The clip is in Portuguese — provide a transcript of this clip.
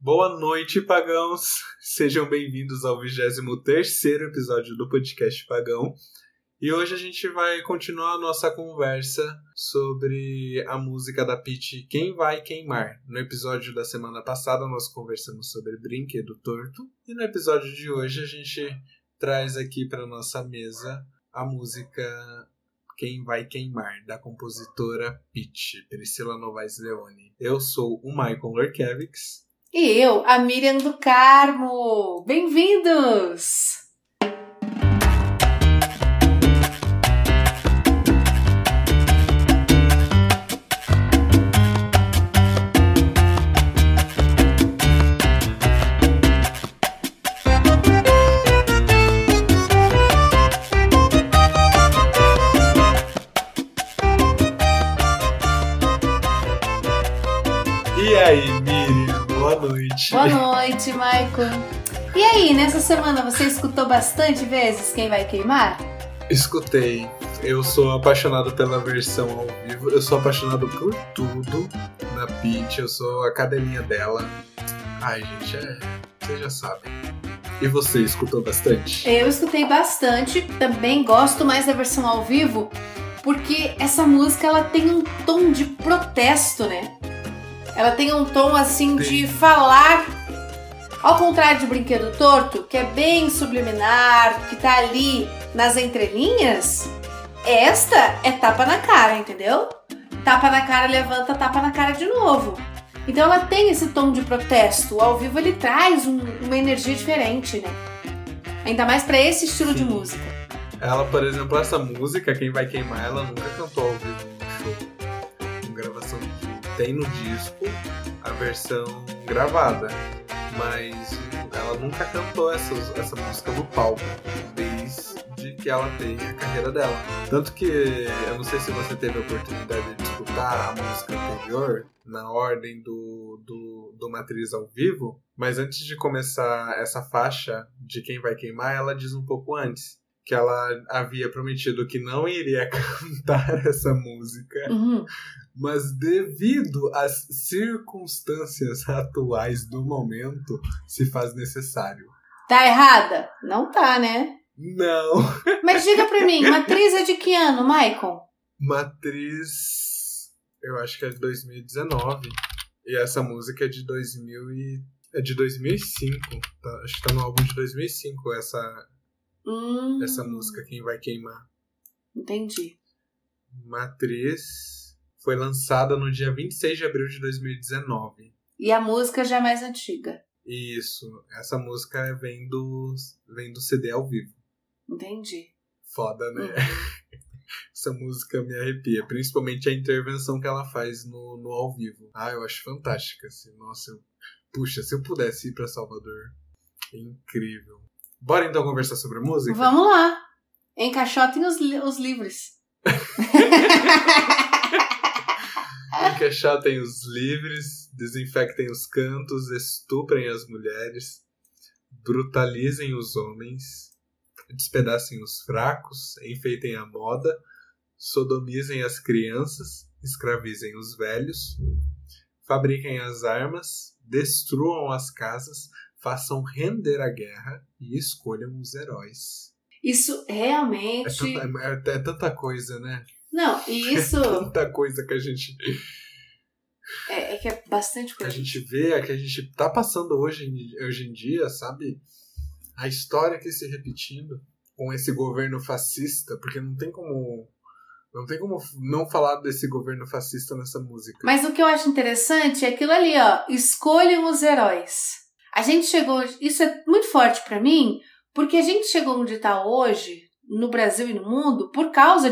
Boa noite, pagãos! Sejam bem-vindos ao 23 episódio do podcast Pagão. E hoje a gente vai continuar a nossa conversa sobre a música da Peach Quem Vai Queimar. No episódio da semana passada nós conversamos sobre Brinquedo Torto. E no episódio de hoje a gente traz aqui para nossa mesa a música Quem Vai Queimar, da compositora Peach, Priscila Novaes Leone. Eu sou o Michael Lorkevix. E eu, a Miriam do Carmo. Bem-vindos! E aí, Miriam? Boa noite. Boa noite, Michael. E aí, nessa semana você escutou bastante vezes Quem Vai Queimar? Escutei. Eu sou apaixonado pela versão ao vivo. Eu sou apaixonado por tudo na Peach. Eu sou a cadelinha dela. Ai, gente, é. Vocês já sabem. E você escutou bastante? Eu escutei bastante, também gosto mais da versão ao vivo, porque essa música ela tem um tom de protesto, né? Ela tem um tom assim de falar, ao contrário de Brinquedo Torto, que é bem subliminar, que tá ali nas entrelinhas. Esta é tapa na cara, entendeu? Tapa na cara, levanta, tapa na cara de novo. Então ela tem esse tom de protesto. Ao vivo ele traz um- uma energia diferente, né? Ainda mais pra esse estilo de Sim. música. Ela, por exemplo, essa música, Quem Vai Queimar, ela nunca cantou ao vivo Tem no disco a versão gravada, mas ela nunca cantou essa, essa música no palco, desde que ela tem a carreira dela. Tanto que, eu não sei se você teve a oportunidade de escutar a música anterior, na ordem do, do, do Matriz ao vivo, mas antes de começar essa faixa de Quem Vai Queimar, ela diz um pouco antes que ela havia prometido que não iria cantar essa música, Uhum. mas devido às circunstâncias atuais do momento, se faz necessário. Tá errada? Não tá, né? Não! Mas diga pra mim, matriz é de que ano, Michael? Matriz, eu acho que é de 2019. E essa música é de 2000 e... é de 2005. tá? Acho que tá no álbum de 2005 essa, Hum, essa música, Quem Vai Queimar. Entendi. Matriz foi lançada no dia 26 de abril de 2019. E a música já é mais antiga. Isso, essa música vem do, vem do CD ao vivo. Entendi. Foda, né? Essa música me arrepia, principalmente a intervenção que ela faz no, no ao vivo. Ah, eu acho fantástica. Assim. Nossa, eu... puxa, se eu pudesse ir pra Salvador, incrível. Bora então conversar sobre música? Vamos lá. Encaixotem os, li- os livros. Encaixotem os livres, desinfectem os cantos, estuprem as mulheres, brutalizem os homens, despedacem os fracos, enfeitem a moda, sodomizem as crianças, escravizem os velhos, fabriquem as armas, destruam as casas, façam render a guerra e escolham os heróis. Isso É realmente. tanta, é- é tanta coisa, né? Não, e isso Tanta coisa que a gente é, é que é bastante que a coisa. gente vê, é que a gente tá passando hoje, em- hoje em dia, sabe? A história que se repetindo com esse governo fascista, porque não tem como. Não tem como não falar desse governo fascista nessa música. Mas o que eu acho interessante é aquilo ali, ó. Escolham os heróis. A gente chegou. Isso é muito forte pra mim, porque a gente chegou onde tá hoje, no Brasil e no mundo, por causa